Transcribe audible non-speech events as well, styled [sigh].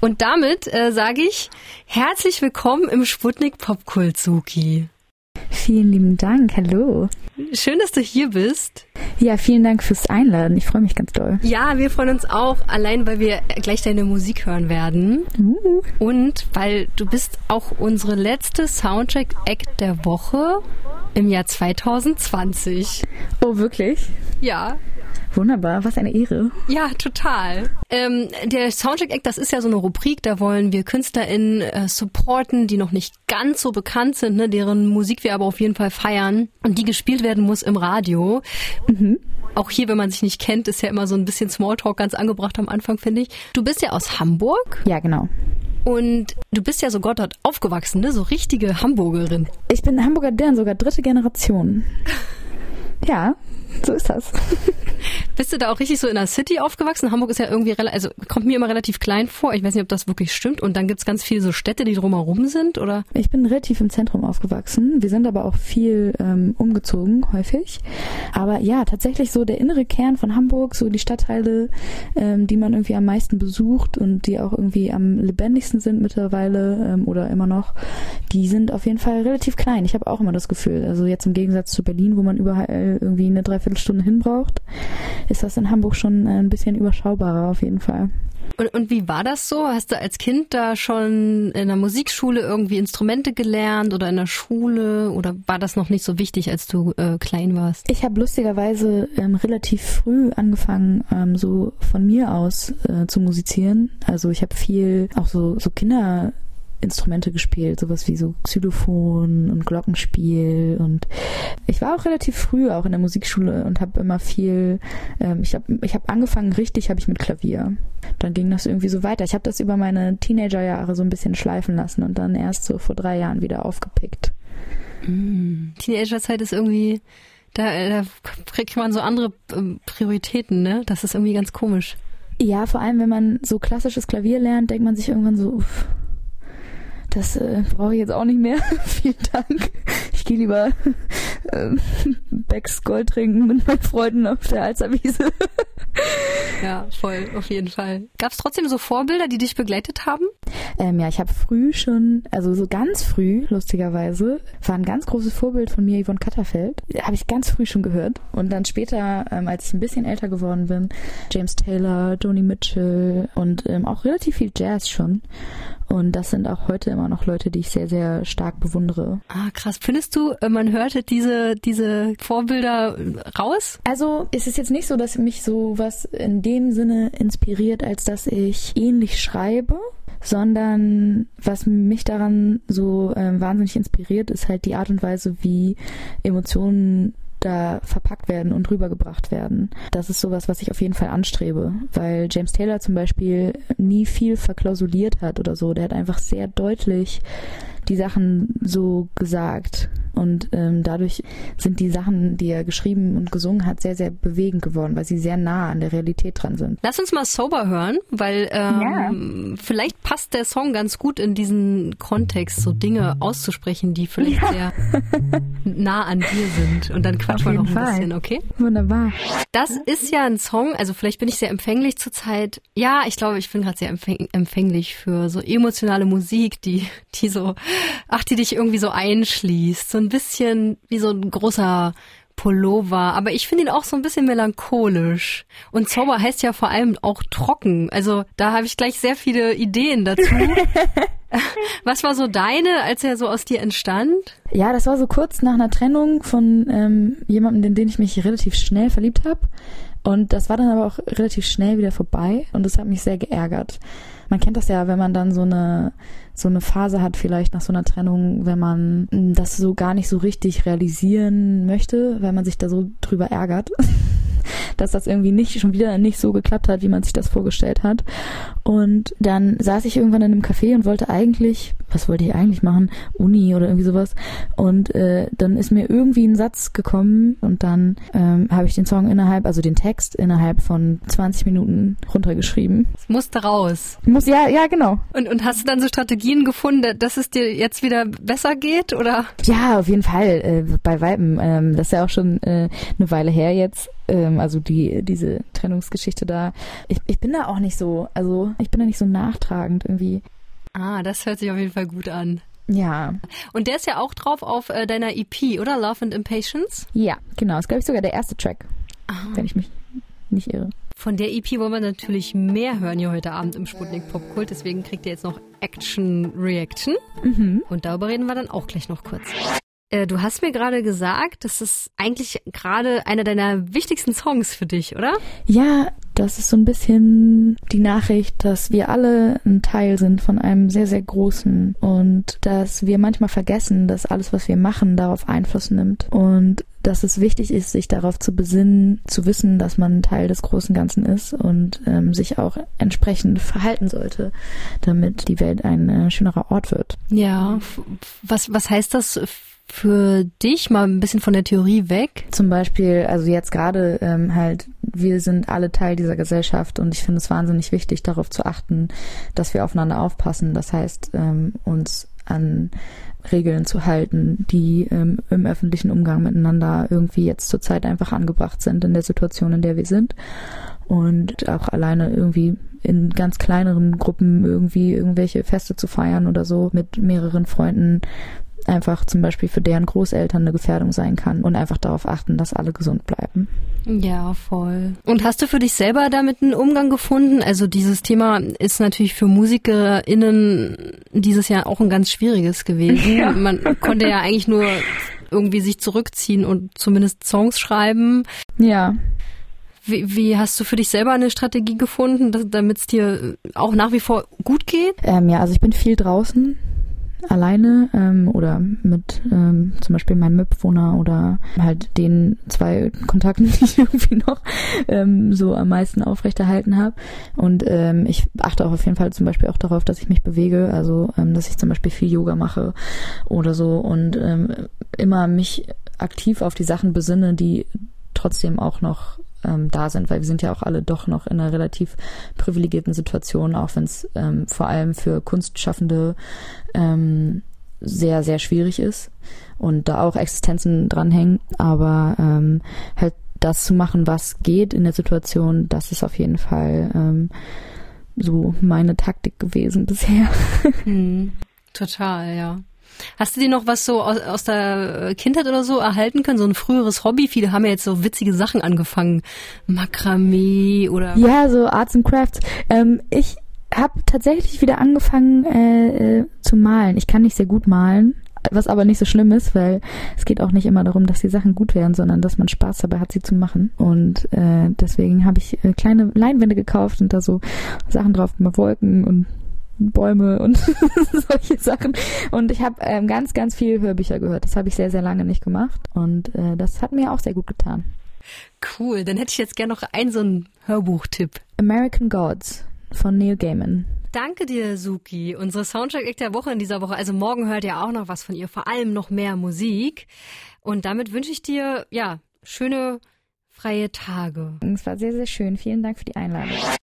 Und damit äh, sage ich herzlich willkommen im Sputnik Popkultuki. Vielen lieben Dank. Hallo. Schön, dass du hier bist. Ja, vielen Dank fürs Einladen. Ich freue mich ganz doll. Ja, wir freuen uns auch, allein weil wir gleich deine Musik hören werden. Uh. Und weil du bist auch unsere letzte Soundtrack-Act der Woche im Jahr 2020. Oh, wirklich? Ja. Wunderbar, was eine Ehre. Ja, total. Ähm, der Soundtrack Act, das ist ja so eine Rubrik, da wollen wir KünstlerInnen äh, supporten, die noch nicht ganz so bekannt sind, ne, deren Musik wir aber auf jeden Fall feiern und die gespielt werden muss im Radio. Mhm. Auch hier, wenn man sich nicht kennt, ist ja immer so ein bisschen Smalltalk ganz angebracht am Anfang, finde ich. Du bist ja aus Hamburg. Ja, genau. Und du bist ja sogar dort aufgewachsen, ne? So richtige Hamburgerin. Ich bin Hamburger deren sogar dritte Generation. [laughs] Ja, so ist das. [laughs] Bist du da auch richtig so in der City aufgewachsen? Hamburg ist ja irgendwie, also kommt mir immer relativ klein vor. Ich weiß nicht, ob das wirklich stimmt. Und dann gibt's ganz viele so Städte, die drumherum sind, oder? Ich bin relativ im Zentrum aufgewachsen. Wir sind aber auch viel ähm, umgezogen, häufig. Aber ja, tatsächlich so der innere Kern von Hamburg, so die Stadtteile, ähm, die man irgendwie am meisten besucht und die auch irgendwie am lebendigsten sind mittlerweile ähm, oder immer noch, die sind auf jeden Fall relativ klein. Ich habe auch immer das Gefühl. Also jetzt im Gegensatz zu Berlin, wo man überall irgendwie eine Dreiviertelstunde hin braucht, ist das in Hamburg schon ein bisschen überschaubarer auf jeden Fall. Und, und wie war das so? Hast du als Kind da schon in der Musikschule irgendwie Instrumente gelernt oder in der Schule oder war das noch nicht so wichtig, als du äh, klein warst? Ich habe lustigerweise ähm, relativ früh angefangen, ähm, so von mir aus äh, zu musizieren. Also ich habe viel auch so so Kinder Instrumente gespielt, sowas wie so Xylophon und Glockenspiel und ich war auch relativ früh auch in der Musikschule und habe immer viel ähm, ich habe ich habe angefangen richtig habe ich mit Klavier. Dann ging das irgendwie so weiter. Ich habe das über meine Teenagerjahre so ein bisschen schleifen lassen und dann erst so vor drei Jahren wieder aufgepickt. Mm. Teenagerzeit ist irgendwie da, da kriegt man so andere ähm, Prioritäten, ne? Das ist irgendwie ganz komisch. Ja, vor allem wenn man so klassisches Klavier lernt, denkt man sich irgendwann so, uff, das äh, brauche ich jetzt auch nicht mehr. [laughs] Vielen Dank. Ich gehe lieber [laughs] äh, Becks Gold trinken mit meinen Freunden auf der Alzerwiese. [laughs] ja, voll, auf jeden Fall. Gab es trotzdem so Vorbilder, die dich begleitet haben? Ähm, ja, ich habe früh schon, also so ganz früh, lustigerweise, war ein ganz großes Vorbild von mir Yvonne Katterfeld. Habe ich ganz früh schon gehört. Und dann später, ähm, als ich ein bisschen älter geworden bin, James Taylor, Joni Mitchell und ähm, auch relativ viel Jazz schon. Und das sind auch heute immer noch Leute, die ich sehr, sehr stark bewundere. Ah, krass. Findest du, äh, man hörte diese, diese Vorbilder raus? Also es ist jetzt nicht so, dass mich so was in dem Sinne inspiriert, als dass ich ähnlich schreibe sondern was mich daran so ähm, wahnsinnig inspiriert, ist halt die Art und Weise, wie Emotionen da verpackt werden und rübergebracht werden. Das ist sowas, was ich auf jeden Fall anstrebe, weil James Taylor zum Beispiel nie viel verklausuliert hat oder so. Der hat einfach sehr deutlich die Sachen so gesagt. Und ähm, dadurch sind die Sachen, die er geschrieben und gesungen hat, sehr, sehr bewegend geworden, weil sie sehr nah an der Realität dran sind. Lass uns mal Sober hören, weil ähm, ja. vielleicht passt der Song ganz gut in diesen Kontext, so Dinge auszusprechen, die vielleicht ja. sehr nah an dir sind. Und dann quatschen wir noch ein Fall. bisschen, okay? Wunderbar. Das ist ja ein Song, also vielleicht bin ich sehr empfänglich zurzeit. Ja, ich glaube, ich bin gerade sehr empfänglich für so emotionale Musik, die, die so ach, die dich irgendwie so einschließt. So ein bisschen wie so ein großer Pullover, aber ich finde ihn auch so ein bisschen melancholisch. Und Zauber heißt ja vor allem auch trocken. Also da habe ich gleich sehr viele Ideen dazu. [laughs] Was war so deine, als er so aus dir entstand? Ja, das war so kurz nach einer Trennung von ähm, jemandem, in den ich mich relativ schnell verliebt habe. Und das war dann aber auch relativ schnell wieder vorbei und das hat mich sehr geärgert. Man kennt das ja, wenn man dann so eine so eine Phase hat, vielleicht nach so einer Trennung, wenn man das so gar nicht so richtig realisieren möchte, weil man sich da so drüber ärgert, [laughs] dass das irgendwie nicht schon wieder nicht so geklappt hat, wie man sich das vorgestellt hat. Und dann saß ich irgendwann in einem Café und wollte eigentlich, was wollte ich eigentlich machen? Uni oder irgendwie sowas. Und äh, dann ist mir irgendwie ein Satz gekommen und dann ähm, habe ich den Song innerhalb, also den Text innerhalb von 20 Minuten runtergeschrieben. Es musste raus. Muss, ja, ja, genau. Und, und hast du dann so Strategien gefunden, dass es dir jetzt wieder besser geht, oder? Ja, auf jeden Fall. Äh, bei Weiben. Ähm, das ist ja auch schon äh, eine Weile her jetzt ähm, also die diese Trennungsgeschichte da. Ich, ich bin da auch nicht so, also ich bin da nicht so nachtragend irgendwie. Ah, das hört sich auf jeden Fall gut an. Ja. Und der ist ja auch drauf auf äh, deiner EP, oder? Love and Impatience? Ja, genau. Ist, glaube ich, sogar der erste Track, Aha. wenn ich mich nicht irre. Von der EP wollen wir natürlich mehr hören hier heute Abend im Sputnik Popkult. Deswegen kriegt ihr jetzt noch Action Reaction. Mhm. Und darüber reden wir dann auch gleich noch kurz. Äh, du hast mir gerade gesagt, das ist eigentlich gerade einer deiner wichtigsten Songs für dich, oder? Ja, das ist so ein bisschen die Nachricht, dass wir alle ein Teil sind von einem sehr, sehr großen und dass wir manchmal vergessen, dass alles, was wir machen, darauf Einfluss nimmt und dass es wichtig ist, sich darauf zu besinnen, zu wissen, dass man ein Teil des großen Ganzen ist und ähm, sich auch entsprechend verhalten sollte, damit die Welt ein äh, schönerer Ort wird. Ja. Was, was heißt das für dich mal ein bisschen von der Theorie weg? Zum Beispiel, also jetzt gerade ähm, halt, wir sind alle Teil dieser Gesellschaft und ich finde es wahnsinnig wichtig, darauf zu achten, dass wir aufeinander aufpassen. Das heißt, ähm, uns an Regeln zu halten, die ähm, im öffentlichen Umgang miteinander irgendwie jetzt zurzeit einfach angebracht sind in der Situation, in der wir sind. Und auch alleine irgendwie in ganz kleineren Gruppen irgendwie irgendwelche Feste zu feiern oder so mit mehreren Freunden einfach zum Beispiel für deren Großeltern eine Gefährdung sein kann und einfach darauf achten, dass alle gesund bleiben. Ja, voll. Und hast du für dich selber damit einen Umgang gefunden? Also dieses Thema ist natürlich für MusikerInnen dieses Jahr auch ein ganz schwieriges gewesen. [laughs] Ja. Man konnte ja eigentlich nur irgendwie sich zurückziehen und zumindest Songs schreiben. Ja. Wie, wie hast du für dich selber eine Strategie gefunden, damit es dir auch nach wie vor gut geht? Ähm, ja, also ich bin viel draußen alleine ähm, oder mit ähm, zum Beispiel meinem Mitbewohner oder halt den zwei Kontakten, [laughs] die ich irgendwie noch ähm, so am meisten aufrechterhalten habe. Und ähm, ich achte auch auf jeden Fall zum Beispiel auch darauf, dass ich mich bewege, also ähm, dass ich zum Beispiel viel Yoga mache oder so und ähm, immer mich aktiv auf die Sachen besinne, die trotzdem auch noch ähm, da sind, weil wir sind ja auch alle doch noch in einer relativ privilegierten Situation, auch wenn es ähm, vor allem für Kunstschaffende ähm, sehr, sehr schwierig ist und da auch Existenzen dranhängen, aber ähm, halt das zu machen, was geht in der Situation, das ist auf jeden Fall ähm, so meine Taktik gewesen [laughs] bisher. Hm, total, ja. Hast du dir noch was so aus, aus der Kindheit oder so erhalten können? So ein früheres Hobby? Viele haben ja jetzt so witzige Sachen angefangen. Makramee oder. Ja, so Arts and Crafts. Ähm, ich habe tatsächlich wieder angefangen äh, äh, zu malen. Ich kann nicht sehr gut malen, was aber nicht so schlimm ist, weil es geht auch nicht immer darum, dass die Sachen gut werden, sondern dass man Spaß dabei hat, sie zu machen. Und äh, deswegen habe ich äh, kleine Leinwände gekauft und da so Sachen drauf, mal Wolken und Bäume und [laughs] solche Sachen. Und ich habe ähm, ganz, ganz viel Hörbücher gehört. Das habe ich sehr, sehr lange nicht gemacht. Und äh, das hat mir auch sehr gut getan. Cool, dann hätte ich jetzt gerne noch einen so einen Hörbuchtipp. American Gods von Neil Gaiman. Danke dir, Suki. Unsere Soundtrack der Woche in dieser Woche. Also morgen hört ihr auch noch was von ihr, vor allem noch mehr Musik. Und damit wünsche ich dir, ja, schöne freie Tage. Es war sehr, sehr schön. Vielen Dank für die Einladung.